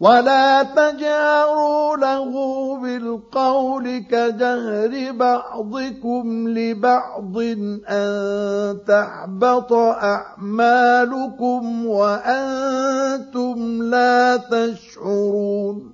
ولا تجهروا له بالقول كجهر بعضكم لبعض أن تحبط أعمالكم وأنتم لا تشعرون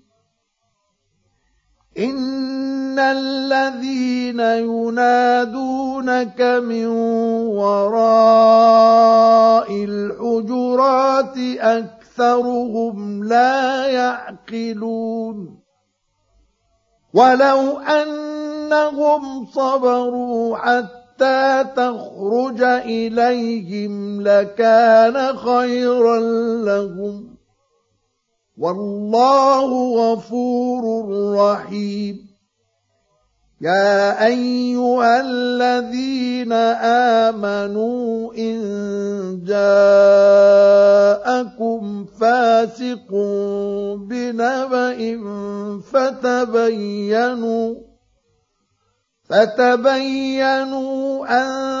ان الذين ينادونك من وراء الحجرات اكثرهم لا يعقلون ولو انهم صبروا حتى تخرج اليهم لكان خيرا لهم والله غفور رحيم. يا أيها الذين آمنوا إن جاءكم فاسق بنبأ فتبينوا فتبينوا أن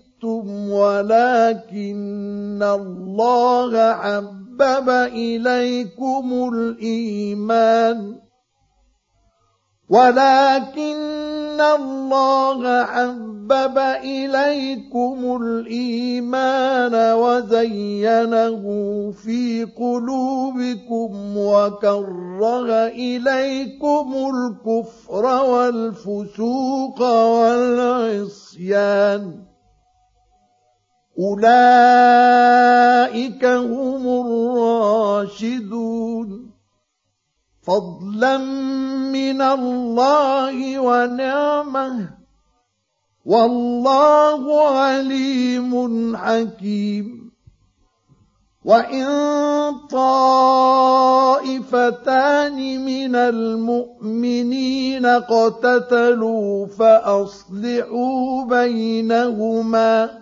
ولكن الله حبب اليكم الايمان ولكن الله حبب اليكم الايمان وزينه في قلوبكم وكره اليكم الكفر والفسوق والعصيان أولئك هم الراشدون. فضلا من الله ونعمة. والله عليم حكيم. وإن طائفتان من المؤمنين اقتتلوا فأصلحوا بينهما.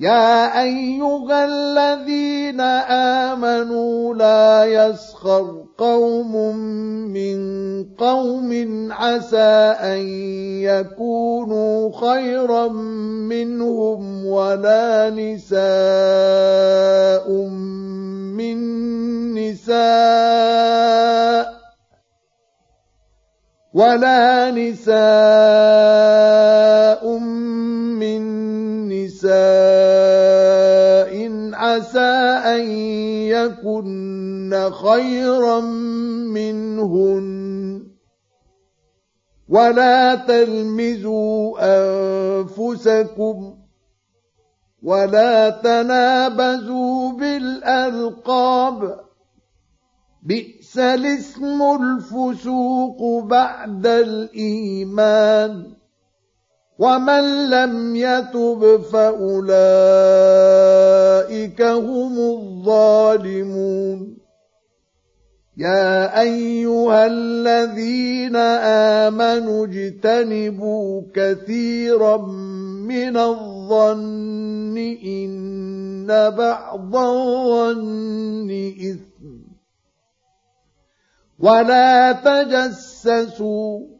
يا أيها الذين آمنوا لا يسخر قوم من قوم عسى أن يكونوا خيرا منهم ولا نساء من نساء ولا نساء من عسى أن يكن خيرا منهن. ولا تلمزوا أنفسكم ولا تنابزوا بالألقاب. بئس الاسم الفسوق بعد الإيمان. ومن لم يتب فأولئك هم الظالمون يا أيها الذين آمنوا اجتنبوا كثيرا من الظن إن بعض الظن إثم ولا تجسسوا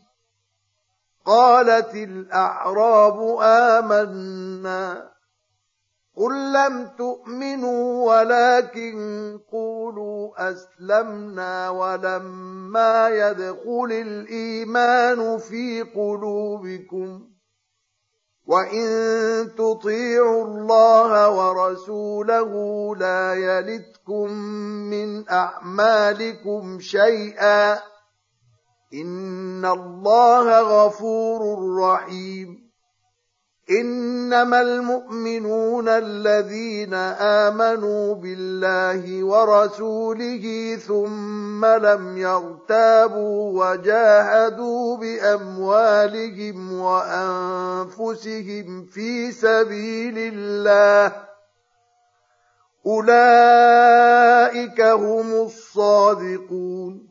قالت الأعراب آمنا قل لم تؤمنوا ولكن قولوا أسلمنا ولما يدخل الإيمان في قلوبكم وإن تطيعوا الله ورسوله لا يلتكم من أعمالكم شيئا الله غفور رحيم إنما المؤمنون الذين آمنوا بالله ورسوله ثم لم يرتابوا وجاهدوا بأموالهم وأنفسهم في سبيل الله أولئك هم الصادقون